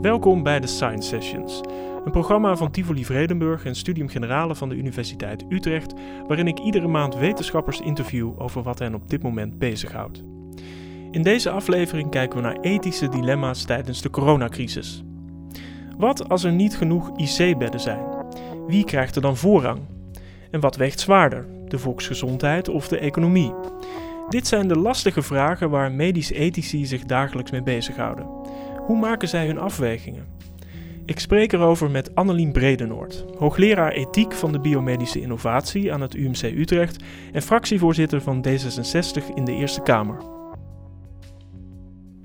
Welkom bij de Science Sessions, een programma van Tivoli Vredenburg en Studium Generale van de Universiteit Utrecht, waarin ik iedere maand wetenschappers interview over wat hen op dit moment bezighoudt. In deze aflevering kijken we naar ethische dilemma's tijdens de coronacrisis. Wat als er niet genoeg IC-bedden zijn? Wie krijgt er dan voorrang? En wat weegt zwaarder, de volksgezondheid of de economie? Dit zijn de lastige vragen waar medisch-ethici zich dagelijks mee bezighouden. Hoe maken zij hun afwegingen? Ik spreek erover met Annelien Bredenoord, hoogleraar ethiek van de biomedische innovatie aan het UMC Utrecht en fractievoorzitter van D66 in de Eerste Kamer.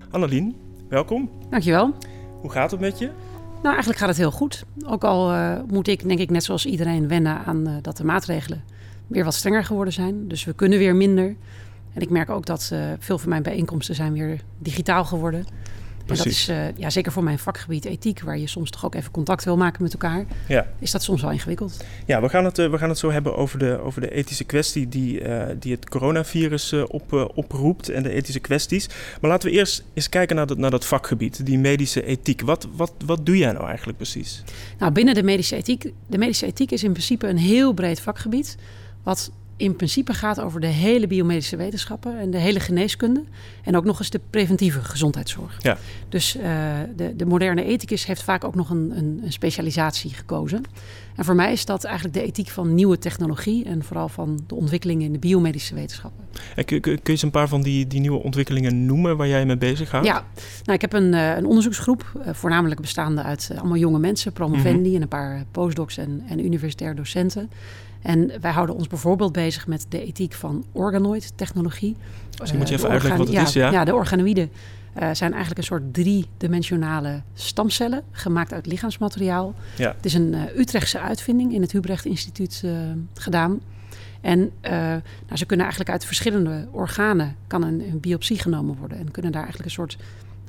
Annelien, welkom. Dankjewel. Hoe gaat het met je? Nou, eigenlijk gaat het heel goed. Ook al uh, moet ik, denk ik, net zoals iedereen wennen aan uh, dat de maatregelen weer wat strenger geworden zijn. Dus we kunnen weer minder. En ik merk ook dat uh, veel van mijn bijeenkomsten zijn weer digitaal geworden. Precies. En dat is uh, ja, zeker voor mijn vakgebied ethiek, waar je soms toch ook even contact wil maken met elkaar, ja. is dat soms wel ingewikkeld. Ja, we gaan het, uh, we gaan het zo hebben over de, over de ethische kwestie die, uh, die het coronavirus op, oproept en de ethische kwesties. Maar laten we eerst eens kijken naar dat, naar dat vakgebied, die medische ethiek. Wat, wat, wat doe jij nou eigenlijk precies? Nou, binnen de medische ethiek, de medische ethiek is in principe een heel breed vakgebied, wat in principe gaat over de hele biomedische wetenschappen en de hele geneeskunde. En ook nog eens de preventieve gezondheidszorg. Ja. Dus uh, de, de, moderne ethicus heeft vaak ook nog een, een, een, specialisatie gekozen. En voor mij is dat eigenlijk de ethiek van nieuwe technologie en vooral van de ontwikkelingen in de biomedische wetenschappen. En kun, kun, je eens een paar van die, die nieuwe ontwikkelingen noemen waar jij mee bezig gaat? Ja, nou, ik heb een, uh, een onderzoeksgroep, uh, voornamelijk bestaande uit allemaal jonge mensen, promovendi mm -hmm. en een paar postdocs en, en universitair docenten. En wij houden ons bijvoorbeeld bezig met de ethiek van organoid-technologie. Dus moet je even uitleggen wat het ja, is, ja? Ja, de organoïden uh, zijn eigenlijk een soort driedimensionale stamcellen gemaakt uit lichaamsmateriaal. Ja. Het is een uh, Utrechtse uitvinding in het Hubrecht Instituut uh, gedaan. En nou, ze kunnen eigenlijk uit verschillende organen kan een, een biopsie genomen worden en kunnen daar eigenlijk een soort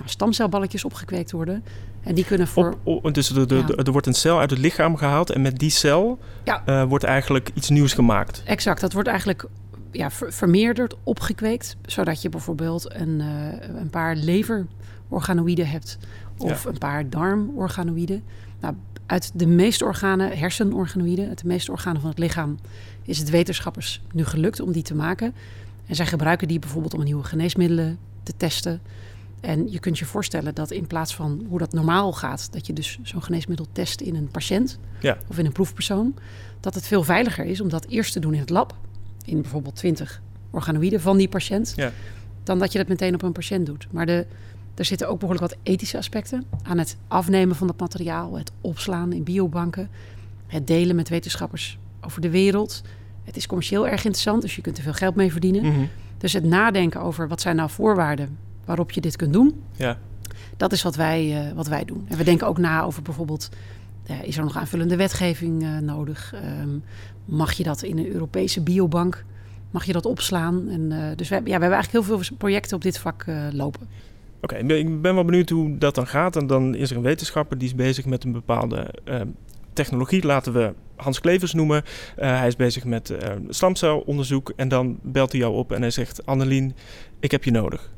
nou, stamcelballetjes opgekweekt worden. En die kunnen voor. Op, op, dus de, de, ja. er wordt een cel uit het lichaam gehaald en met die cel ja. uh, wordt eigenlijk iets nieuws gemaakt. Exact, dat wordt eigenlijk ja, ver, vermeerderd, opgekweekt, zodat je bijvoorbeeld een, uh, een paar leverorganoïden hebt of ja. een paar darmorganoïden. Nou, uit de meeste organen, hersenorganoïden, uit de meeste organen van het lichaam, is het wetenschappers nu gelukt om die te maken. En zij gebruiken die bijvoorbeeld om nieuwe geneesmiddelen te testen. En je kunt je voorstellen dat in plaats van hoe dat normaal gaat, dat je dus zo'n geneesmiddel test in een patiënt ja. of in een proefpersoon, dat het veel veiliger is om dat eerst te doen in het lab, in bijvoorbeeld 20 organoïden van die patiënt, ja. dan dat je dat meteen op een patiënt doet. Maar de, er zitten ook behoorlijk wat ethische aspecten aan het afnemen van dat materiaal, het opslaan in biobanken, het delen met wetenschappers over de wereld. Het is commercieel erg interessant, dus je kunt er veel geld mee verdienen. Mm -hmm. Dus het nadenken over wat zijn nou voorwaarden waarop je dit kunt doen. Ja. Dat is wat wij, uh, wat wij doen. En we denken ook na over bijvoorbeeld, uh, is er nog aanvullende wetgeving uh, nodig? Um, mag je dat in een Europese biobank, mag je dat opslaan? En, dus we, ja, we hebben eigenlijk heel veel projecten op dit vak lopen. Oké, okay, ik ben wel benieuwd hoe dat dan gaat. En dan is er een wetenschapper die is bezig met een bepaalde ehm, technologie. Laten we Hans Klevers noemen. hij is bezig met stamcelonderzoek. En dan belt hij jou op en hij zegt... Annelien, ik heb je nodig.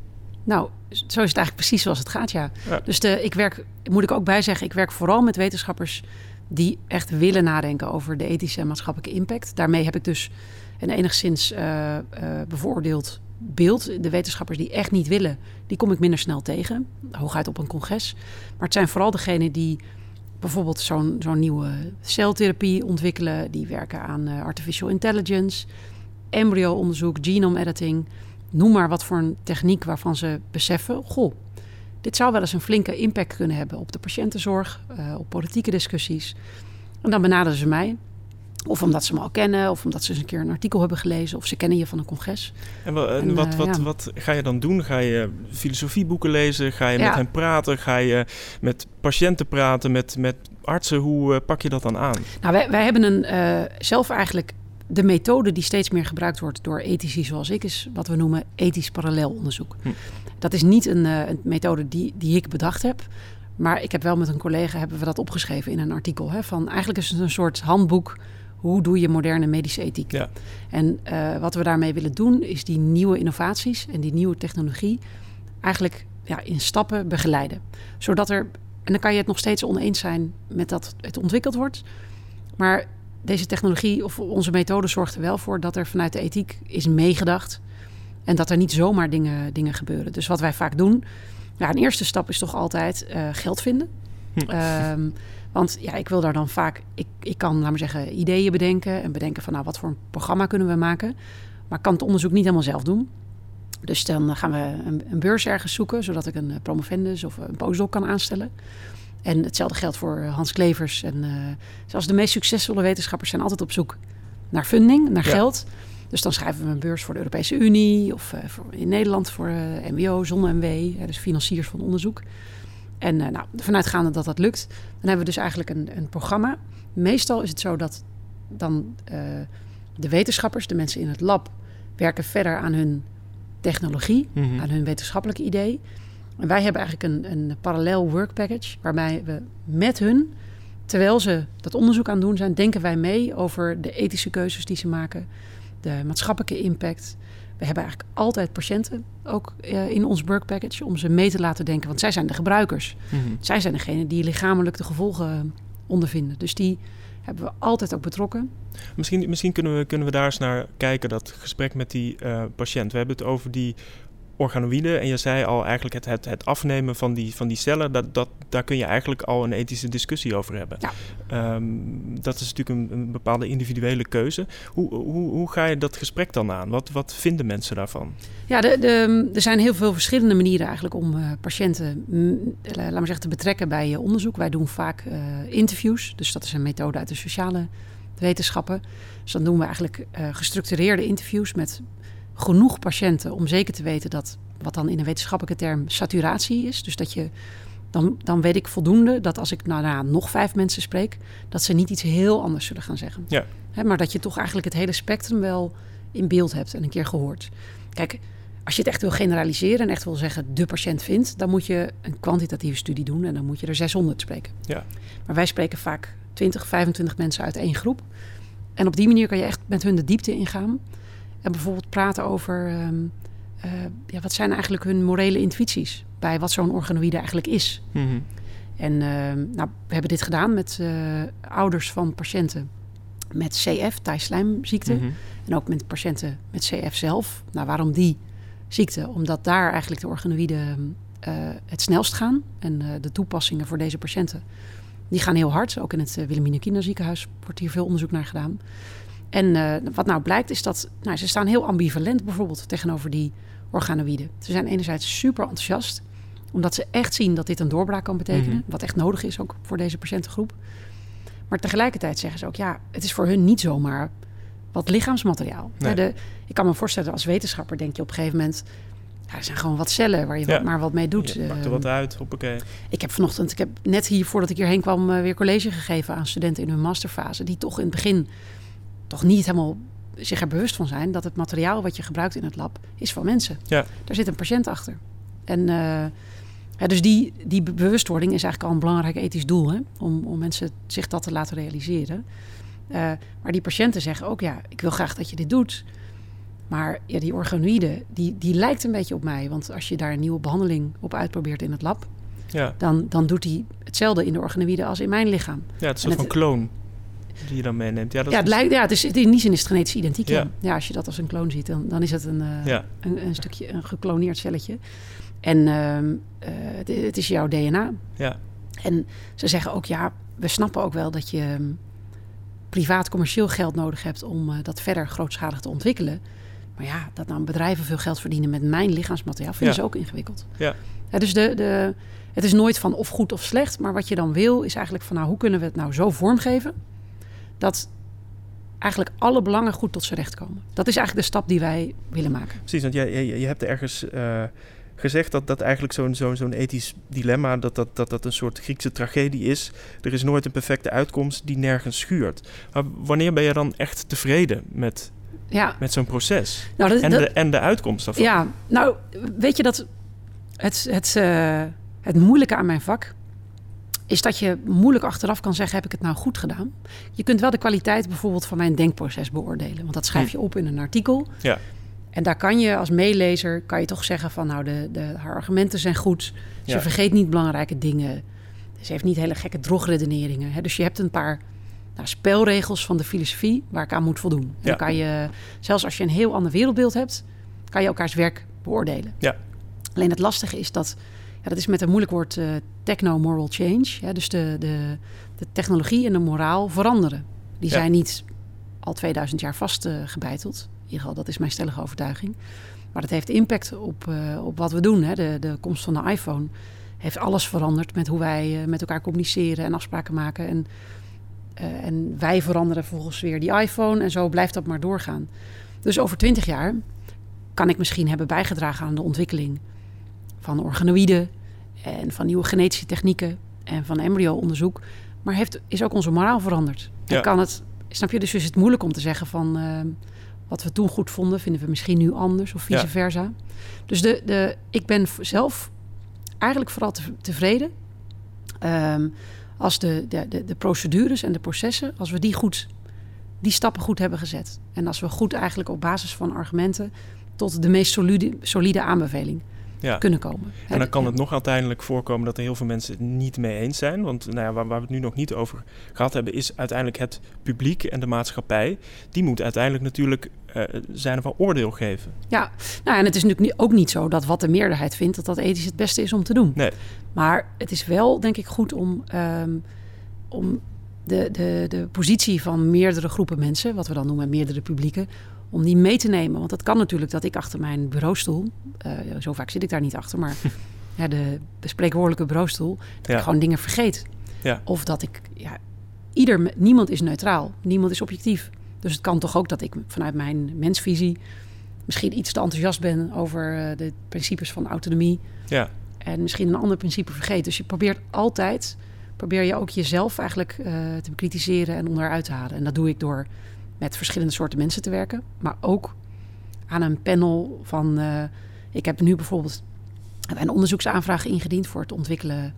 Nou, zo is het eigenlijk precies zoals het gaat, ja. ja. Dus de, ik werk, moet ik ook bij zeggen, ik werk vooral met wetenschappers die echt willen nadenken over de ethische en maatschappelijke impact. Daarmee heb ik dus een enigszins uh, uh, bevoordeeld beeld. De wetenschappers die echt niet willen, die kom ik minder snel tegen. Hooguit op een congres. Maar het zijn vooral degenen die bijvoorbeeld zo'n zo'n nieuwe celtherapie ontwikkelen. Die werken aan uh, artificial intelligence, embryo-onderzoek, genome editing noem maar wat voor een techniek waarvan ze beseffen: goh, dit zou wel eens een flinke impact kunnen hebben op de patiëntenzorg, uh, op politieke discussies. En dan benaderen ze mij. Of omdat ze me al kennen, of omdat ze eens een keer een artikel hebben gelezen, of ze kennen je van een congres. En, en, en wat, uh, wat, ja. wat ga je dan doen? Ga je filosofieboeken lezen? Ga je ja. met hen praten? Ga je met patiënten praten? Met, met artsen? Hoe uh, pak je dat dan aan? Nou, wij, wij hebben een, zelf eigenlijk de methode die steeds meer gebruikt wordt door ethici zoals ik, is wat we noemen ethisch parallelonderzoek. Hm. Dat is niet een, uh, een, methode die, die ik bedacht heb. Maar ik heb wel met een collega hebben we dat opgeschreven in een artikel. Hè, van eigenlijk is het een soort handboek. Hoe doe je moderne medische ethiek? Ja. En uh, wat we daarmee willen doen, is die nieuwe innovaties en die nieuwe technologie eigenlijk ja, in stappen begeleiden. Zodat er En dan kan je het nog steeds oneens zijn met dat het ontwikkeld wordt. Maar deze technologie of onze methode zorgt er wel voor dat er vanuit de ethiek is meegedacht. En dat er niet zomaar dingen, dingen gebeuren. Dus wat wij vaak doen, ja, een eerste stap is toch altijd uh, geld vinden. Hm. Ehm, want ja, ik wil daar dan vaak, ik, ik kan, laat maar zeggen, ideeën bedenken en bedenken van nou, wat voor een programma kunnen we maken. Maar ik kan het onderzoek niet helemaal zelf doen. Dus dan gaan we een, een beurs ergens zoeken, zodat ik een eh, promovendus of een postdoc kan aanstellen. En hetzelfde geldt voor eh, Hans Klevers. En uh, zoals de meest succesvolle wetenschappers zijn altijd op zoek naar funding, naar geld. Dus dan schrijven we een beurs voor de Europese Unie of voor, in Nederland voor uh, MBO, zonne-MW, dus financiers van onderzoek. En uh, nou, vanuitgaande dat dat lukt, dan hebben we dus eigenlijk een, een programma. Meestal is het zo dat dan de wetenschappers, de mensen in het lab, werken verder aan hun technologie, mhm. aan hun wetenschappelijke idee. En wij hebben eigenlijk een, een parallel work package, waarbij we met hun, terwijl ze dat onderzoek aan het doen zijn, denken wij mee over de ethische keuzes die ze maken, de maatschappelijke impact. We hebben eigenlijk altijd patiënten ook uh, in ons work package om ze mee te laten denken, want zij zijn de gebruikers. Mhm. Zij zijn degene die lichamelijk de gevolgen ondervinden. Dus die hebben we altijd ook betrokken. Misschien, misschien kunnen, we, kunnen we daar eens naar kijken, dat gesprek met die uh, patiënt. We hebben het over die organoïden. En je zei al eigenlijk het, het, het afnemen van die, van die cellen, dat, dat, daar kun je eigenlijk al een ethische discussie over hebben. Ja. Ehm, dat is natuurlijk een, een, bepaalde individuele keuze. Hoe, hoe, hoe ga je dat gesprek dan aan? Wat, wat vinden mensen daarvan? Ja, de, de, er zijn heel veel verschillende manieren eigenlijk om uh, patiënten, mm, laat maar zeggen, te betrekken bij uh, onderzoek. Wij doen vaak uh, interviews, dus dat is een methode uit de sociale wetenschappen. Dus dan doen we eigenlijk gestructureerde interviews met genoeg patiënten om zeker te weten dat wat dan in een wetenschappelijke term saturatie is. Dus dat je dan, dan weet ik voldoende dat als ik nou, nou, nog vijf mensen spreek, dat ze niet iets heel anders zullen gaan zeggen. Ja. maar dat je toch eigenlijk het hele spectrum wel in beeld hebt en een keer gehoord. Kijk, als je het echt wil generaliseren en echt wil zeggen de patiënt vindt, dan moet je een kwantitatieve studie doen en dan moet je er 600 spreken. Ja. Maar wij spreken vaak 20, 25 mensen uit één groep. En op die manier kan je echt met hun de diepte ingaan. En bijvoorbeeld praten over ehm, eh, ja, wat zijn eigenlijk hun morele intuïties bij wat zo'n organoïde eigenlijk is. Mhm. En ehm, nou, we hebben dit gedaan met uh, ouders van patiënten met CF, thijslijmziekte. Mm En ook met patiënten met CF zelf. Nou, waarom die ziekte? Omdat daar eigenlijk de organoïden uh, het snelst gaan. En de toepassingen voor deze patiënten, die gaan heel hard. Ook in het Wilhelmina Kinderziekenhuis wordt hier veel onderzoek naar gedaan. En uh, wat nou blijkt is dat nou, ze staan heel ambivalent bijvoorbeeld tegenover die organoïden. Ze zijn enerzijds super enthousiast, omdat ze echt zien dat dit een doorbraak kan betekenen. Mhm. Wat echt nodig is ook voor deze patiëntengroep. Maar tegelijkertijd zeggen ze ook, ja, het is voor hun niet zomaar wat lichaamsmateriaal. de, ik kan me voorstellen, als wetenschapper denk je op een gegeven moment... Ja, er zijn gewoon wat cellen waar je wat, maar wat mee doet. Je pakt er wat ehm, uit, hoppakee. Ik heb vanochtend, ik heb net hier voordat ik hierheen kwam... Uh, weer college gegeven aan studenten in hun masterfase... die toch in het begin toch niet helemaal zich er bewust van zijn dat het materiaal wat je gebruikt in het lab is van mensen. Ja. Daar zit een patiënt achter. En uh, ja, dus die, die bewustwording is eigenlijk al een belangrijk ethisch doel hè? Om, om mensen zich dat te laten realiseren. Uh, maar die patiënten zeggen ook, ja, ik wil graag dat je dit doet. Maar ja, die organoïde, die, die lijkt een beetje op mij. Want als je daar een nieuwe behandeling op uitprobeert in het lab... Ja. Dan, dan doet hij hetzelfde in de organoïde als in mijn lichaam. Ja, het is een soort van kloon die je dan meeneemt. Ja, dat ja, het lijkt, ja het is, in die zin is het genetisch identiek. Ja. ja. als je dat als een kloon ziet, dan, dan is het een, uh, een, een, stukje, een gekloneerd celletje. En uh, uh, het, het, is jouw DNA. Ja. En ze zeggen ook, ja, we snappen ook wel dat je um, privaat commercieel geld nodig hebt om uh, dat verder grootschalig te ontwikkelen. Maar ja, dat nou bedrijven veel geld verdienen met mijn lichaamsmateriaal, vinden ze ook ingewikkeld. Ja. ja dus de, de, het is nooit van of goed of slecht, maar wat je dan wil is eigenlijk van nou, hoe kunnen we het nou zo vormgeven dat eigenlijk alle belangen goed tot z'n recht komen. Dat is eigenlijk de stap die wij willen maken. Precies, want je, je, je hebt ergens uh, gezegd dat dat eigenlijk zo'n zo'n zo'n ethisch dilemma, dat dat, dat dat een soort Griekse tragedie is. Er is nooit een perfecte uitkomst die nergens schuurt. Maar wanneer ben je dan echt tevreden met, ja. met zo'n proces? Nou, dat, en, de, en de uitkomst daarvan? Ja, nou, weet je dat het, het, uh, het moeilijke aan mijn vak is dat je moeilijk achteraf kan zeggen: heb ik het nou goed gedaan? Je kunt wel de kwaliteit bijvoorbeeld van mijn denkproces beoordelen, want dat schrijf je op in een artikel. Ja. En daar kan je als meelezer kan je toch zeggen van nou de, de haar argumenten zijn goed. Ze vergeet niet belangrijke dingen. Ze heeft niet hele gekke drogredeneringen. Hè? Dus je hebt een paar nou, spelregels van de filosofie waar ik aan moet voldoen. En dan kan je, zelfs als je een heel ander wereldbeeld hebt, kan je elkaars werk beoordelen. Ja. Alleen het lastige is dat, ja, dat is met een moeilijk woord uh, techno-moral change. Ja, dus de, de, de technologie en de moraal veranderen. Die zijn niet al 2000 jaar vastgebeiteld. Uh, in ieder geval, dat is mijn stellige overtuiging. Maar dat heeft impact op, uh, op wat we doen. Hè. De, de komst van de iPhone heeft alles veranderd met hoe wij uh, met elkaar communiceren en afspraken maken. En, en wij veranderen vervolgens weer die iPhone en zo blijft dat maar doorgaan. Dus over 20 jaar kan ik misschien hebben bijgedragen aan de ontwikkeling van organoïden en van nieuwe genetische technieken en van embryo-onderzoek. Maar heeft, is ook onze moraal veranderd? Ja. kan het, snap je? Dus is het moeilijk om te zeggen van uh, wat we toen goed vonden, vinden we misschien nu anders of vice ja. versa. Dus de, de, ik ben zelf eigenlijk vooral te, tevreden um, als de, de, de, de procedures en de processen, als we die goed, die stappen goed hebben gezet. En als we goed eigenlijk op basis van argumenten tot de meest solide, solide aanbeveling ja. kunnen komen. En dan kan het nog uiteindelijk voorkomen dat er heel veel mensen het niet mee eens zijn. Want nou ja, waar, waar, we het nu nog niet over gehad hebben, is uiteindelijk het publiek en de maatschappij. Die moet uiteindelijk natuurlijk uh, zijn van oordeel geven. Ja, nou en het is natuurlijk ook niet zo dat wat de meerderheid vindt, dat dat ethisch het beste is om te doen. Nee. Maar het is wel, denk ik, goed om, um, om de, de, de positie van meerdere groepen mensen, wat we dan noemen meerdere publieken, om die mee te nemen. Want het kan natuurlijk dat ik achter mijn bureaustoel, uh, zo vaak zit ik daar niet achter, maar ja, de, de spreekwoordelijke bureaustoel, dat ja. ik gewoon dingen vergeet. Ja. Of dat ik, ja, ieder, niemand is neutraal, niemand is objectief. Dus het kan toch ook dat ik vanuit mijn mensvisie misschien iets te enthousiast ben over uh, de principes van autonomie. Ja. En misschien een ander principe vergeet. Dus je probeert altijd, probeer je ook jezelf eigenlijk uh, te bekritiseren en onderuit te halen. En dat doe ik door met verschillende soorten mensen te werken. Maar ook aan een panel van. Uh, ik heb nu bijvoorbeeld een onderzoeksaanvraag ingediend voor het ontwikkelen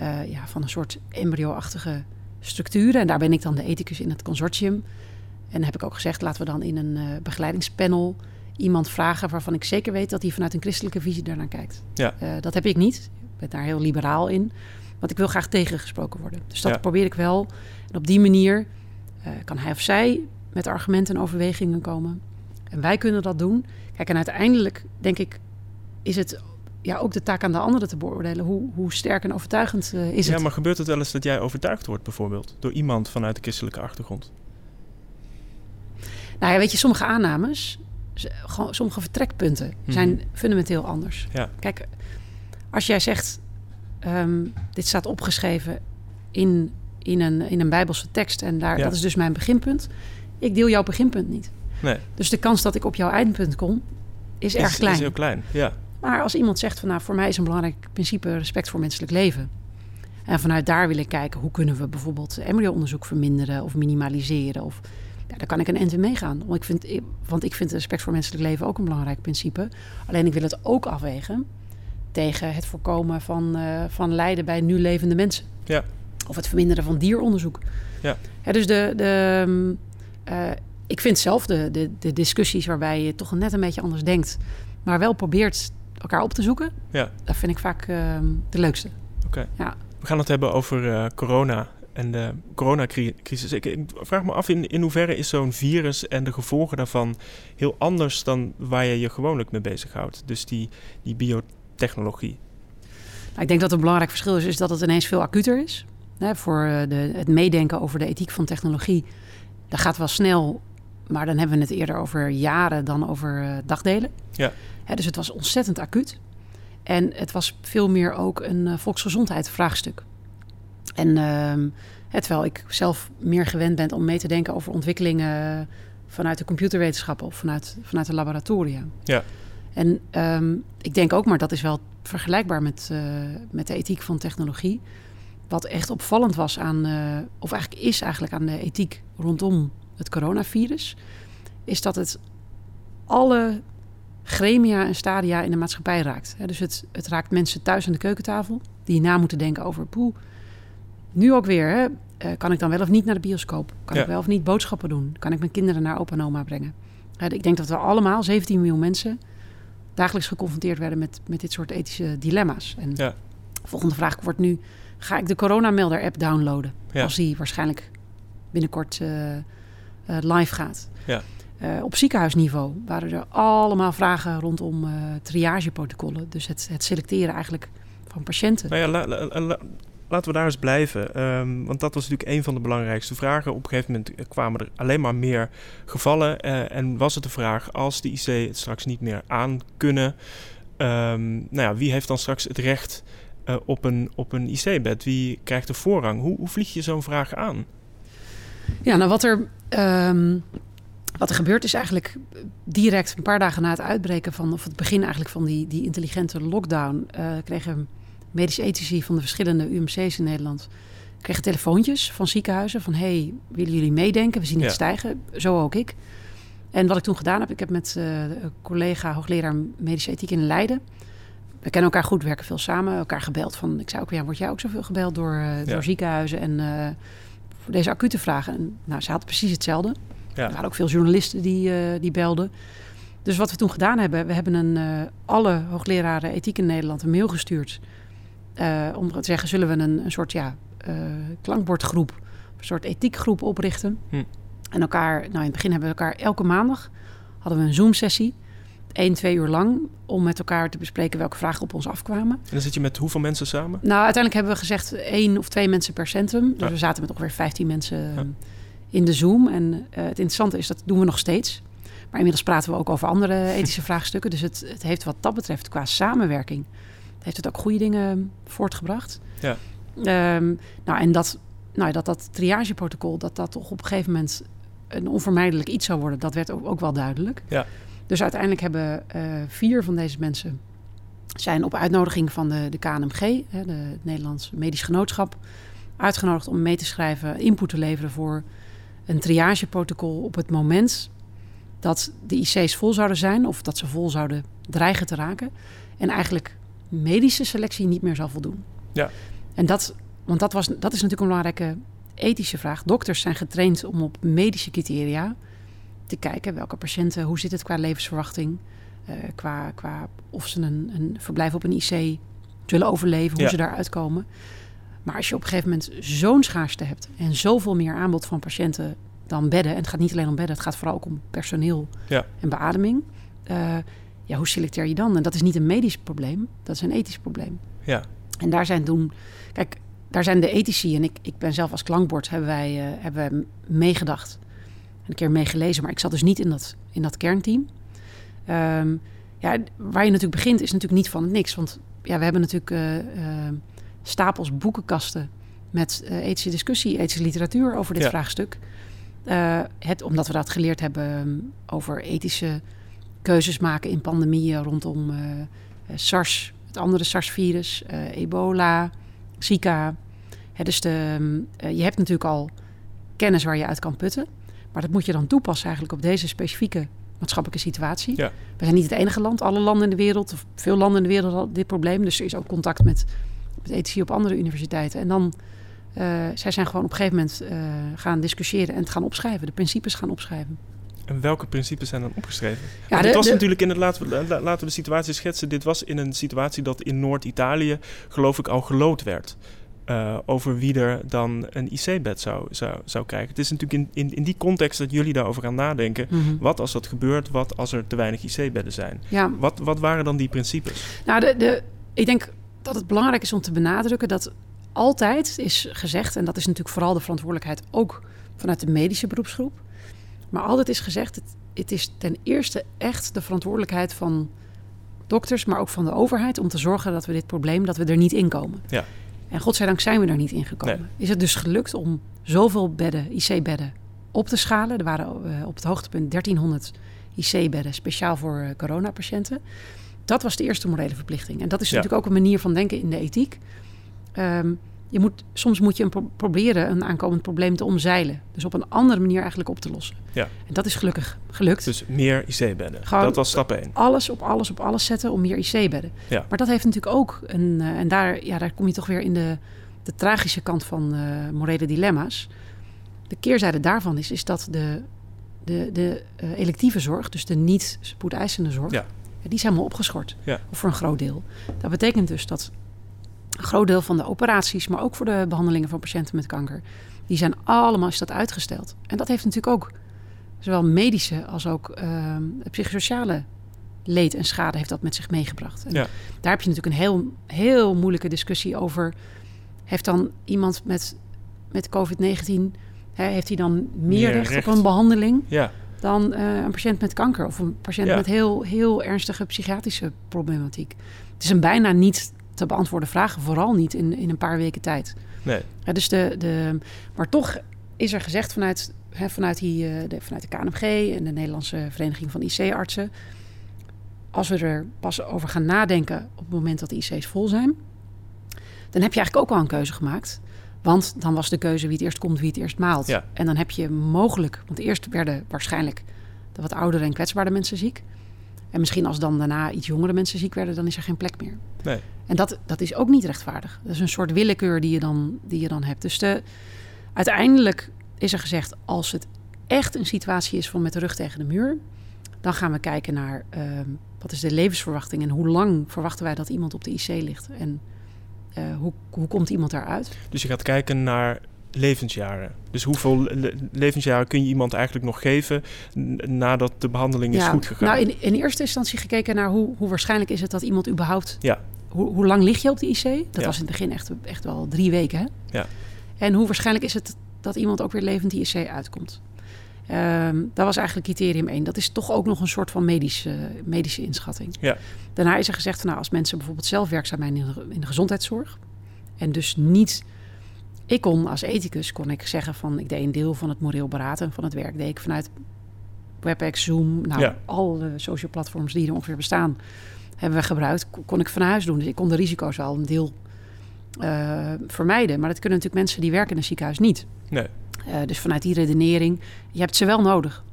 uh, ja, van een soort embryo-achtige structuren. En daar ben ik dan de ethicus in het consortium. En dan heb ik ook gezegd, laten we dan in een uh, begeleidingspanel iemand vragen waarvan ik zeker weet dat hij vanuit een christelijke visie daarnaar kijkt. Ja. dat heb ik niet. Ik ben daar heel liberaal in. Want ik wil graag tegengesproken worden. Dus dat ja. probeer ik wel. En op die manier kan hij of zij met argumenten en overwegingen komen. En wij kunnen dat doen. Kijk, en uiteindelijk denk ik, is het ja, ook de taak aan de anderen te beoordelen. Hoe, hoe sterk en overtuigend uh, is ja, het? Ja, maar gebeurt het wel eens dat jij overtuigd wordt, bijvoorbeeld, door iemand vanuit de christelijke achtergrond? Nou ja, weet je, sommige aannames, sommige vertrekpunten mm -hmm. zijn fundamenteel anders. Ja. Kijk, als jij zegt, um, dit staat opgeschreven in, in, een, in een Bijbelse tekst en daar, ja. dat is dus mijn beginpunt ik deel jouw beginpunt niet. Nee. Dus de kans dat ik op jouw eindpunt kom, is, is erg klein. Is heel klein, ja. Maar als iemand zegt van nou, voor mij is een belangrijk principe respect voor menselijk leven. En vanuit daar wil ik kijken hoe kunnen we bijvoorbeeld embryo-onderzoek verminderen of minimaliseren. Of, ja, daar kan ik een end in meegaan. Want ik, vind, want ik vind respect voor menselijk leven ook een belangrijk principe. Alleen ik wil het ook afwegen tegen het voorkomen van, uh, van lijden bij nu levende mensen. Ja. Of het verminderen van dieronderzoek. Ja. ja dus de, de, uh, ik vind zelf de, de, de, discussies waarbij je toch net een beetje anders denkt, maar wel probeert elkaar op te zoeken. Ja. Dat vind ik vaak uh, de leukste. Oké. Okay. Ja. We gaan het hebben over uh, corona en de coronacrisis. Ik, ik, vraag me af in, in hoeverre is zo'n virus en de gevolgen daarvan heel anders dan waar je je gewoonlijk mee bezighoudt. Dus die, die biotechnologie. Nou, ik denk dat een belangrijk verschil is, is dat het ineens veel acuter is. Hè, voor de, het meedenken over de ethiek van technologie dat gaat wel snel, maar dan hebben we het eerder over jaren dan over uh, dagdelen. Ja. Hè, dus het was ontzettend acuut. En het was veel meer ook een uh, volksgezondheidsvraagstuk. En uh, terwijl ik zelf meer gewend ben om mee te denken over ontwikkelingen vanuit de computerwetenschappen of vanuit, vanuit de laboratoria. Ja. En um, ik denk ook, maar dat is wel vergelijkbaar met, uh, met de ethiek van technologie. Wat echt opvallend was aan, uh, of eigenlijk is eigenlijk aan de ethiek rondom het coronavirus, is dat het alle gremia en stadia in de maatschappij raakt. dus het, het, raakt mensen thuis aan de keukentafel die na moeten denken over poe. Nu ook weer, hè, uh, kan ik dan wel of niet naar de bioscoop? Kan ja. ik wel of niet boodschappen doen? Kan ik mijn kinderen naar opa en oma brengen? ik denk dat we allemaal, 17 miljoen mensen, dagelijks geconfronteerd werden met, met dit soort ethische dilemma's. En ja. volgende vraag wordt nu ga ik de coronamelder-app downloaden. Als die waarschijnlijk binnenkort uh, uh, live gaat. Ja. Uh, op ziekenhuisniveau waren er allemaal vragen rondom triageprotocollen. Dus het, het, selecteren eigenlijk van patiënten. Nou ja, la, la, la, laten we daar eens blijven. Um, want dat was natuurlijk een van de belangrijkste vragen. Op een gegeven moment kwamen er alleen maar meer gevallen. en was het de vraag, als de IC het straks niet meer aan kunnen... Um, nou ja, wie heeft dan straks het recht uh, op een, op een IC-bed? Wie krijgt de voorrang? Hoe, hoe vlieg je zo'n vraag aan? Ja, nou wat er, um, wat er gebeurt is eigenlijk direct een paar dagen na het uitbreken van, of het begin eigenlijk van die, die intelligente lockdown, uh, kregen medische ethici van de verschillende UMC's in Nederland kregen telefoontjes van ziekenhuizen van hey, willen jullie meedenken? We zien het ja. stijgen, zo ook ik. En wat ik toen gedaan heb, ik heb met uh, een collega hoogleraar medische ethiek in Leiden. We kennen elkaar goed, werken veel samen, elkaar gebeld van. Ik zei ook, ja, word jij ook zoveel gebeld door, uh, ja. door ziekenhuizen en uh, voor deze acute vragen? En, nou, ze hadden precies hetzelfde. Ja. Er waren ook veel journalisten die, die belden. Dus wat we toen gedaan hebben, we hebben een, alle hoogleraren ethiek in Nederland een mail gestuurd. om te zeggen, zullen we een, een soort ja, klankbordgroep, een soort ethiekgroep oprichten. Hm. En elkaar, nou in het begin hebben we elkaar elke maandag hadden we een Zoom-sessie. Één, twee uur lang om met elkaar te bespreken welke vragen op ons afkwamen. En dan zit je met hoeveel mensen samen? Nou, uiteindelijk hebben we gezegd één of twee mensen per centrum. Dus we zaten met ongeveer 15 mensen in de Zoom. En uh, het interessante is, dat doen we nog steeds. Maar inmiddels praten we ook over andere ethische vraagstukken. Dus het, het heeft wat dat betreft qua samenwerking... heeft het ook goede dingen voortgebracht. Ja. Um, nou, en dat, nou, dat dat triageprotocol... dat dat toch op een gegeven moment een onvermijdelijk iets zou worden. Dat werd ook, ook wel duidelijk. Ja. Dus uiteindelijk hebben uh, vier van deze mensen zijn op uitnodiging van de, de KNMG, hè, de het Nederlands Medisch Genootschap, uitgenodigd om mee te schrijven, input te leveren voor een triageprotocol op het moment dat de IC's vol zouden zijn of dat ze vol zouden dreigen te raken en eigenlijk medische selectie niet meer zal voldoen. Ja. En dat, want dat, was, dat is natuurlijk een belangrijke ethische vraag. Dokters zijn getraind om op medische criteria te kijken welke patiënten, hoe zit het qua levensverwachting, uh, qua, qua of ze een, een verblijf op een IC zullen overleven, hoe ja. ze daaruit komen. Maar als je op een gegeven moment zo'n schaarste hebt en zoveel meer aanbod van patiënten dan bedden, en het gaat niet alleen om bedden, het gaat vooral ook om personeel ja. en beademing. Uh, ja, hoe selecteer je dan? En dat is niet een medisch probleem, dat is een ethisch probleem. Ja. En daar zijn toen, kijk, daar zijn de ethici en ik, ik ben zelf als klankbord hebben wij, uh, hebben wij meegedacht. Een keer meegelezen, maar ik zat dus niet in dat, in dat kernteam. Um, ja, waar je natuurlijk begint is natuurlijk niet van niks. Want ja, we hebben natuurlijk uh, uh, stapels boekenkasten met ethische discussie, ethische literatuur over dit ja. vraagstuk. het, omdat we dat geleerd hebben um, over ethische keuzes maken in pandemieën rondom SARS, het andere SARS-virus, ebola, Zika. He, dus de, uh, je hebt natuurlijk al kennis waar je uit kan putten. Maar dat moet je dan toepassen eigenlijk op deze specifieke maatschappelijke situatie. Ja. We zijn niet het enige land. Alle landen in de wereld, of veel landen in de wereld hadden dit probleem. Dus er is ook contact met, met ethici op andere universiteiten. En dan, uh, zij zijn gewoon op een gegeven moment uh, gaan discussiëren en het gaan opschrijven. De principes gaan opschrijven. En welke principes zijn dan opgeschreven? Ja, dit was de, natuurlijk in het, laten we, laten we de situatie schetsen. Dit was in een situatie dat in Noord-Italië, geloof ik, al gelood werd. Uh, over wie er dan een IC-bed zou, zou, zou krijgen. Het is natuurlijk in, in, in die context dat jullie daarover gaan nadenken. Mm -hmm. Wat als dat gebeurt? Wat als er te weinig IC-bedden zijn? Ja. Wat, wat waren dan die principes? Nou, de, de, ik denk dat het belangrijk is om te benadrukken dat altijd is gezegd, en dat is natuurlijk vooral de verantwoordelijkheid ook vanuit de medische beroepsgroep, maar altijd is gezegd, het, het is ten eerste echt de verantwoordelijkheid van dokters, maar ook van de overheid om te zorgen dat we dit probleem, dat we er niet in komen. Ja. En godzijdank zijn we er niet in gekomen. Nee. Is het dus gelukt om zoveel bedden, IC-bedden, op te schalen? Er waren uh, op het hoogtepunt 1300 IC-bedden speciaal voor uh, coronapatiënten. Dat was de eerste morele verplichting. En dat is ja. natuurlijk ook een manier van denken in de ethiek. Um, je moet, soms moet je een pro proberen een aankomend probleem te omzeilen. Dus op een andere manier eigenlijk op te lossen. Ja. En dat is gelukkig gelukt. Dus meer IC-bedden. Dat was stap 1. Alles op alles op alles zetten om meer IC-bedden. Ja. Maar dat heeft natuurlijk ook een... Uh, en daar, ja, daar kom je toch weer in de, de tragische kant van uh, morele dilemma's. De keerzijde daarvan is, is dat de, de, de uh, electieve zorg, dus de niet spoedeisende zorg... Ja. die is helemaal opgeschort. Ja. Of voor een groot deel. Dat betekent dus dat Een groot deel van de operaties, maar ook voor de behandelingen van patiënten met kanker, die zijn allemaal is dat uitgesteld. En dat heeft natuurlijk ook zowel medische als ook uh, psychosociale leed en schade heeft dat met zich meegebracht. En Ja. Daar heb je natuurlijk een heel, heel moeilijke discussie over. Heeft dan iemand met, met COVID-19, hè, heeft hij dan meer, Meer recht, recht. op een behandeling Ja, dan eh, een patiënt met kanker of een patiënt Ja. met heel, heel ernstige psychiatrische problematiek? Het is een bijna niet te beantwoorden vraag, vooral niet in, in een paar weken tijd. nee. Ja, dus de, de, maar toch is er gezegd vanuit, hè, vanuit, die, eh, de, vanuit de KNMG en de Nederlandse Vereniging van IC-artsen... als we er pas over gaan nadenken op het moment dat de IC's vol zijn... dan heb je eigenlijk ook al een keuze gemaakt. Want dan was de keuze wie het eerst komt, wie het eerst maalt. Ja. En dan heb je mogelijk... want eerst werden waarschijnlijk de wat oudere en kwetsbare mensen ziek... En misschien als dan daarna iets jongere mensen ziek werden, dan is er geen plek meer. Nee. En dat, dat is ook niet rechtvaardig. Dat is een soort willekeur die je dan, die je dan hebt. Dus de, uiteindelijk is er gezegd, als het echt een situatie is van met de rug tegen de muur, dan gaan we kijken naar ehm, wat is de levensverwachting en hoe lang verwachten wij dat iemand op de IC ligt en eh, hoe, hoe komt iemand daaruit? Dus je gaat kijken naar levensjaren. Dus hoeveel le- levensjaren kun je iemand eigenlijk nog geven nadat de behandeling is goed gegaan? Nou, in, in eerste instantie gekeken naar hoe, hoe waarschijnlijk is het dat iemand überhaupt. Ja. Hoe, hoe lang lig je op de IC? Dat Ja. was in het begin echt, echt wel drie weken. Hè? Ja. En hoe waarschijnlijk is het dat iemand ook weer levend die IC uitkomt? Ehm, dat was eigenlijk criterium één. Dat is toch ook nog een soort van medische, medische inschatting. Ja. Daarna is er gezegd, van, nou, als mensen bijvoorbeeld zelf werkzaam zijn in de, in de gezondheidszorg... en dus niet... Ik kon als ethicus kon ik zeggen van... ik deed een deel van het moreel beraten van het werk... deed ik vanuit WebEx, Zoom... nou, Ja. alle social platforms die er ongeveer bestaan... hebben we gebruikt, kon- ik van huis doen. Dus ik kon de risico's wel een deel eh, vermijden. Maar dat kunnen natuurlijk mensen die werken in een ziekenhuis niet. Nee. Eh, dus vanuit die redenering, je hebt ze wel nodig.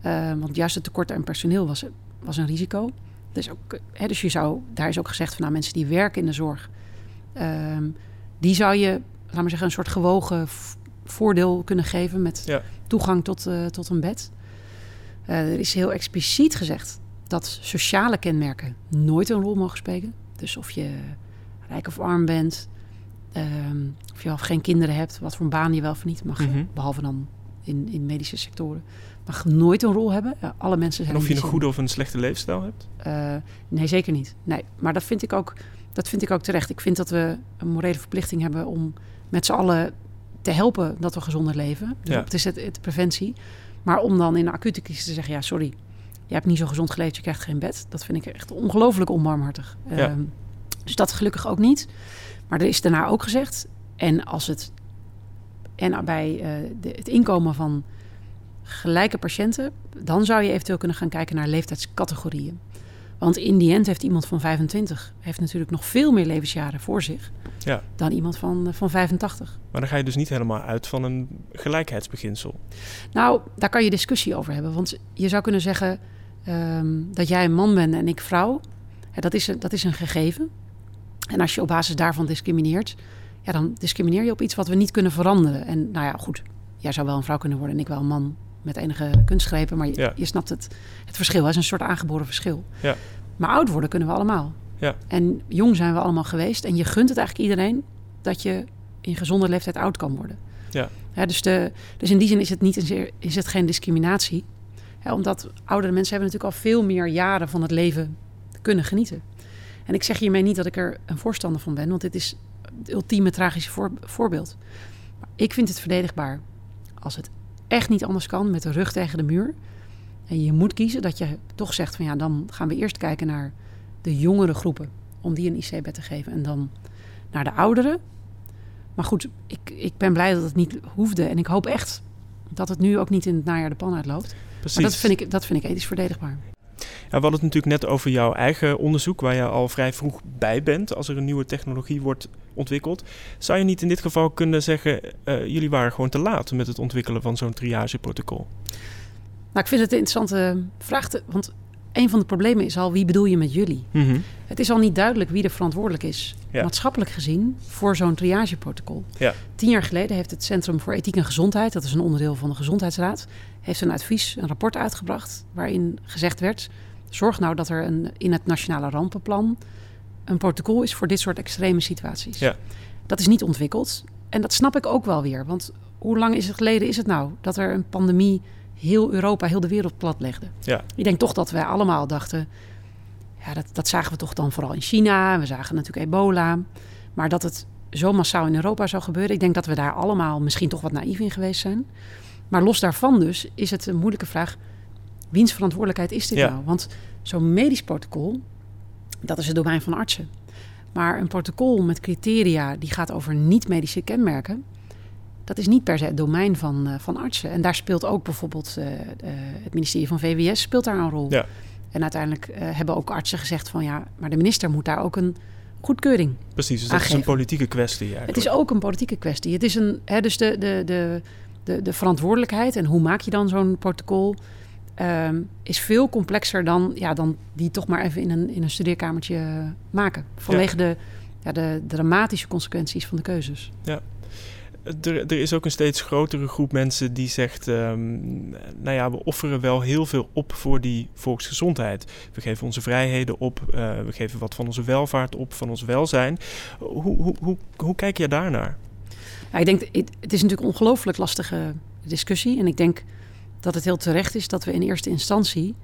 Eh, want juist het tekort aan personeel was, was een risico. Dus, ook, hè, dus je zou, daar is ook gezegd van nou, mensen die werken in de zorg, ehm, die zou je, laat maar zeggen, een soort gewogen voordeel kunnen geven met Ja. toegang tot, eh, tot een bed. Eh, er is heel expliciet gezegd dat sociale kenmerken nooit een rol mogen spelen. Dus of je rijk of arm bent, ehm, of je wel of geen kinderen hebt, wat voor een baan je wel of niet mag, Mhm. behalve dan in, in medische sectoren, mag nooit een rol hebben. Alle mensen zijn En of je een goede of een slechte leefstijl hebt? eh, nee, zeker niet. Nee, maar dat vind ik ook, dat vind ik ook terecht. Ik vind dat we een morele verplichting hebben om met z'n allen te helpen dat we gezonder leven. Dus Ja. Het is het, het preventie. Maar om dan in een acute crisis te zeggen: ja, sorry, je hebt niet zo gezond geleefd, je krijgt geen bed. Dat vind ik echt ongelooflijk onbarmhartig. Ja. Ehm, dus dat gelukkig ook niet. Maar er is daarna ook gezegd. En als het. En bij eh, de, het inkomen van gelijke patiënten, dan zou je eventueel kunnen gaan kijken naar leeftijdscategorieën. Want in die end heeft iemand van 25 heeft natuurlijk nog veel meer levensjaren voor zich Ja. dan iemand van, eh, van 85. Maar dan ga je dus niet helemaal uit van een gelijkheidsbeginsel. Nou, daar kan je discussie over hebben. Want je zou kunnen zeggen ehm, dat jij een man bent en ik vrouw. Dat, is een, dat is een gegeven. En als je op basis daarvan discrimineert, ja, dan discrimineer je op iets wat we niet kunnen veranderen. En nou ja, goed, jij zou wel een vrouw kunnen worden en ik wel een man met enige kunstgrepen. Maar je, Ja. je snapt het, het verschil. Het is een soort aangeboren verschil. Ja. Maar oud worden kunnen we allemaal. Ja. En jong zijn we allemaal geweest. En je gunt het eigenlijk iedereen dat je in gezonde leeftijd oud kan worden. Ja. Ja, dus, de, dus in die zin is het, niet zeer, is het geen discriminatie. Ja, omdat oudere mensen hebben natuurlijk al veel meer jaren van het leven kunnen genieten. En ik zeg hiermee niet dat ik er een voorstander van ben, want dit is het ultieme tragische voor- voorbeeld. Maar ik vind het verdedigbaar als het echt niet anders kan met de rug tegen de muur. En je moet kiezen dat je toch zegt van ja, dan gaan we eerst kijken naar de jongere groepen om die een IC-bed te geven. En dan naar de ouderen. Maar goed, ik, ik ben blij dat het niet hoefde. En ik hoop echt dat het nu ook niet in het najaar de pan uitloopt. Precies. Maar dat vind, ik, dat vind ik ethisch verdedigbaar. We hadden het natuurlijk net over jouw eigen onderzoek, waar je al vrij vroeg bij bent als er een nieuwe technologie wordt ontwikkeld. Zou je niet in dit geval kunnen zeggen, eh, jullie waren gewoon te laat met het ontwikkelen van zo'n triageprotocol? Nou, ik vind het een interessante vraag. te- want een van de problemen is al, wie bedoel je met jullie? Mhm. Het is al niet duidelijk wie er verantwoordelijk is, Ja. maatschappelijk gezien, voor zo'n triageprotocol. Ja. Tien jaar geleden heeft het Centrum voor Ethiek en Gezondheid, dat is een onderdeel van de Gezondheidsraad, heeft een advies, een rapport uitgebracht waarin gezegd werd: zorg nou dat er een, in het nationale rampenplan een protocol is voor dit soort extreme situaties. Ja. Dat is niet ontwikkeld. En dat snap ik ook wel weer. Want hoe lang is het geleden is het nou dat er een pandemie heel Europa, heel de wereld platlegde? Ja. Ik denk toch dat wij allemaal dachten, ja, dat, dat zagen we toch dan vooral in China. We zagen natuurlijk ebola. Maar dat het zo massaal in Europa zou gebeuren, ik denk dat we daar allemaal misschien toch wat naïef in geweest zijn. Maar los daarvan dus is het een moeilijke vraag, wiens verantwoordelijkheid is dit Ja. nou? Want zo'n medisch protocol, dat is het domein van artsen. Maar een protocol met criteria die gaat over niet-medische kenmerken, dat is niet per se het domein van, eh, van artsen. En daar speelt ook bijvoorbeeld eh, eh, het ministerie van VWS speelt daar een rol. Ja. En uiteindelijk hebben ook artsen gezegd van ja, maar de minister moet daar ook een goedkeuring. Precies, dus dat is een politieke kwestie eigenlijk. Het is ook een politieke kwestie. Het is een, hè, dus de, de, de, de, de verantwoordelijkheid en hoe maak je dan zo'n protocol ehm, is veel complexer dan, ja, dan die toch maar even in een, in een studeerkamertje eh, maken. Vanwege de, ja, de dramatische consequenties van de keuzes. Er, er is ook een steeds grotere groep mensen die zegt: ehm, Nou ja, we offeren wel heel veel op voor die volksgezondheid. We geven onze vrijheden op, eh, we geven wat van onze welvaart op, van ons welzijn. Hoe, hoe, hoe, hoe kijk jij daarnaar? Ja, ik denk, het, het is natuurlijk een ongelooflijk lastige discussie. En ik denk dat het heel terecht is dat we in eerste instantie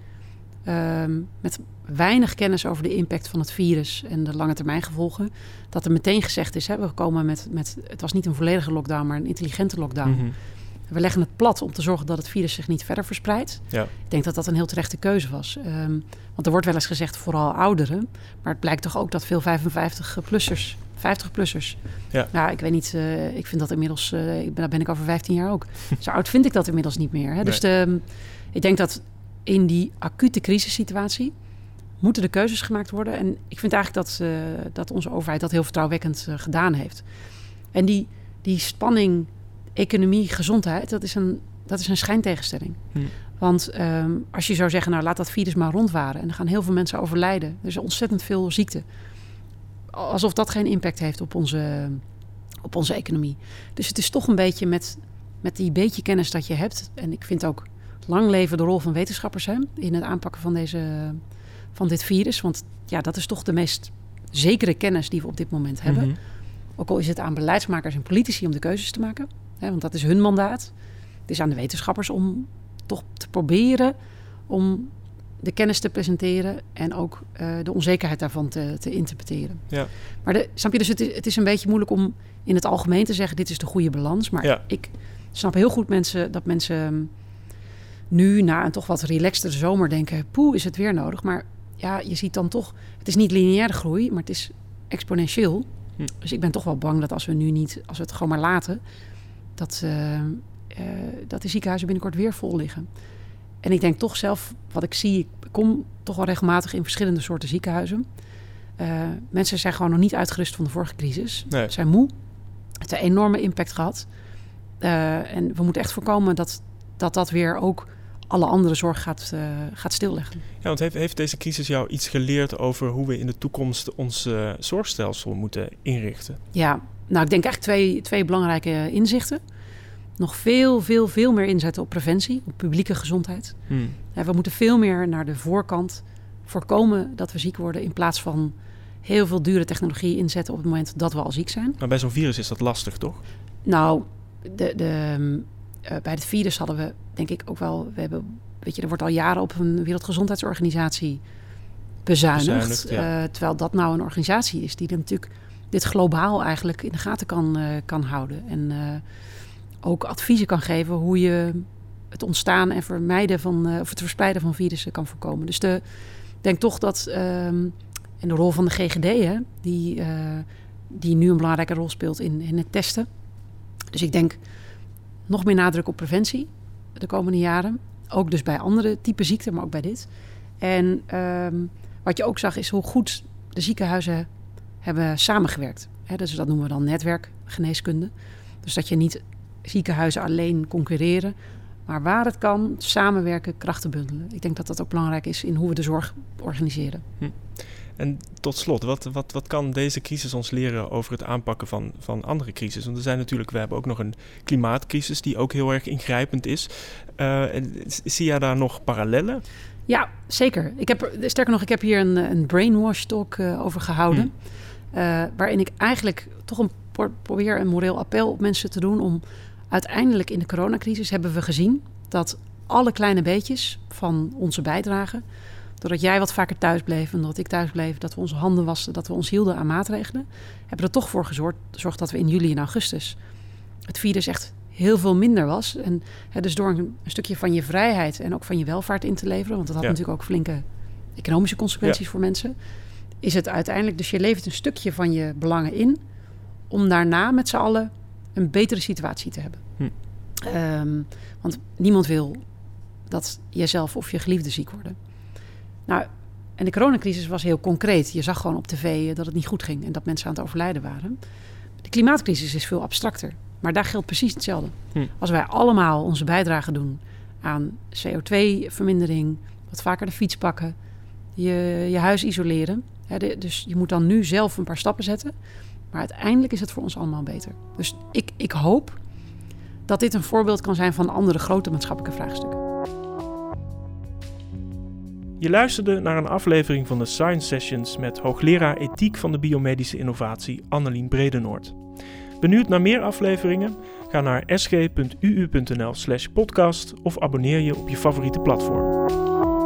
ehm, met weinig kennis over de impact van het virus en de lange termijn gevolgen, dat er meteen gezegd is, hè, we komen met, met, het was niet een volledige lockdown, maar een intelligente lockdown. Mhm. We leggen het plat om te zorgen dat het virus zich niet verder verspreidt. Ja. Ik denk dat dat een heel terechte keuze was. Ehm, want er wordt wel eens gezegd vooral ouderen. Maar het blijkt toch ook dat veel 55-plussers, 50-plussers... Ja. ik weet niet, eh, ik vind dat inmiddels... eh, ik ben, daar ben ik over 15 jaar ook. Zo oud vind ik dat inmiddels niet meer. Hè? Dus de, ik denk dat in die acute crisissituatie... moeten de keuzes gemaakt worden. En ik vind eigenlijk dat, eh, dat onze overheid dat heel vertrouwwekkend gedaan heeft. En die, die spanning economie, gezondheid, dat is een, dat is een schijntegenstelling. Hm. Want ehm, als je zou zeggen, nou laat dat virus maar rondwaren... en er gaan heel veel mensen overlijden. Er is ontzettend veel ziekte. Alsof dat geen impact heeft op onze, op onze economie. Dus het is toch een beetje met, met die beetje kennis dat je hebt... en ik vind ook lang leven de rol van wetenschappers hè, in het aanpakken van, deze, van dit virus. Want ja, dat is toch de meest zekere kennis die we op dit moment hebben. Mhm. Ook al is het aan beleidsmakers en politici om de keuzes te maken. Hè, want dat is hun mandaat. Het is aan de wetenschappers om toch te proberen om de kennis te presenteren en ook eh, de onzekerheid daarvan te, te interpreteren. Ja. Maar de, snap je, dus het is, het is een beetje moeilijk om in het algemeen te zeggen: dit is de goede balans. Maar Ja. ik snap heel goed mensen, dat mensen um, nu na een toch wat relaxtere zomer denken: poeh, is het weer nodig. Maar ja, je ziet dan toch, het is niet lineaire groei, maar het is exponentieel. Hm. Dus ik ben toch wel bang dat als we nu niet, als we het gewoon maar laten, dat, uh, uh, dat de ziekenhuizen binnenkort weer vol liggen. En ik denk toch zelf, wat ik zie, ik kom toch wel regelmatig in verschillende soorten ziekenhuizen. Uh, mensen zijn gewoon nog niet uitgerust van de vorige crisis. Nee. Ze zijn moe. Het heeft een enorme impact gehad. Uh, en we moeten echt voorkomen dat, dat dat weer ook alle andere zorg gaat, uh, gaat stilleggen. Ja, want heeft, heeft deze crisis jou iets geleerd over hoe we in de toekomst ons zorgstelsel moeten inrichten? Ja, nou ik denk eigenlijk twee, twee belangrijke inzichten. Nog veel, veel, veel meer inzetten op preventie, op publieke gezondheid. Hmm. We moeten veel meer naar de voorkant voorkomen dat we ziek worden in plaats van heel veel dure technologie inzetten op het moment dat we al ziek zijn. Maar bij zo'n virus is dat lastig, toch? Nou, de, de, uh, bij het virus hadden we denk ik ook wel... We hebben, weet je, er wordt al jaren op een Wereldgezondheidsorganisatie bezuinigd. bezuinigd ja. uh, terwijl dat nou een organisatie is die natuurlijk dit globaal eigenlijk in de gaten kan, uh, kan houden. En ook adviezen kan geven hoe je het ontstaan en vermijden van... of het verspreiden van virussen kan voorkomen. Dus de, ik denk toch dat... Um, en de rol van de GGD, hè, die, die nu een belangrijke rol speelt in, in het testen. Dus ik denk nog meer nadruk op preventie de komende jaren. Ook dus bij andere type ziekten, maar ook bij dit. En um, wat je ook zag is hoe goed de ziekenhuizen hebben samengewerkt. Dus dat noemen we dan netwerkgeneeskunde. Dus dat je niet ziekenhuizen alleen concurreren, maar waar het kan samenwerken, krachten bundelen. Ik denk dat dat ook belangrijk is in hoe we de zorg organiseren. Hm. En tot slot, wat, wat, wat kan deze crisis ons leren over het aanpakken van, van andere crisis? Want er zijn natuurlijk, we hebben ook nog een klimaatcrisis die ook heel erg ingrijpend is. Uh, zie jij daar nog parallellen? Ja, zeker. Ik heb, sterker nog, ik heb hier een, een brainwash talk uh, over gehouden. Hmm. Uh, waarin ik eigenlijk toch een, probeer een moreel appel op mensen te doen om uiteindelijk in de coronacrisis hebben we gezien dat alle kleine beetjes van onze bijdrage, doordat jij wat vaker thuis bleef en dat ik thuis bleef, dat we onze handen wassen, dat we ons hielden aan maatregelen, hebben er toch voor gezorgd, dat we in juli en augustus het virus echt heel veel minder was. En hè, dus door een, stukje van je vrijheid en ook van je welvaart in te leveren, want dat had natuurlijk ook flinke economische consequenties voor mensen, is het uiteindelijk, dus je levert een stukje van je belangen in om daarna met z'n allen een betere situatie te hebben. Hm. Um, want niemand wil dat jezelf of je geliefde ziek worden. Nou, en de coronacrisis was heel concreet. Je zag gewoon op tv dat het niet goed ging en dat mensen aan het overlijden waren. De klimaatcrisis is veel abstracter. Maar daar geldt precies hetzelfde. Hm. Als wij allemaal onze bijdrage doen aan CO2-vermindering, wat vaker de fiets pakken, je, je huis isoleren. Hè, dus je moet dan nu zelf een paar stappen zetten. Maar uiteindelijk is het voor ons allemaal beter. Dus ik, ik hoop dat dit een voorbeeld kan zijn van andere grote maatschappelijke vraagstukken. Je luisterde naar een aflevering van de Science Sessions met hoogleraar ethiek van de biomedische innovatie Annelien Bredenoord. Benieuwd naar meer afleveringen? Ga naar sg.uu.nl/podcast of abonneer je op je favoriete platform.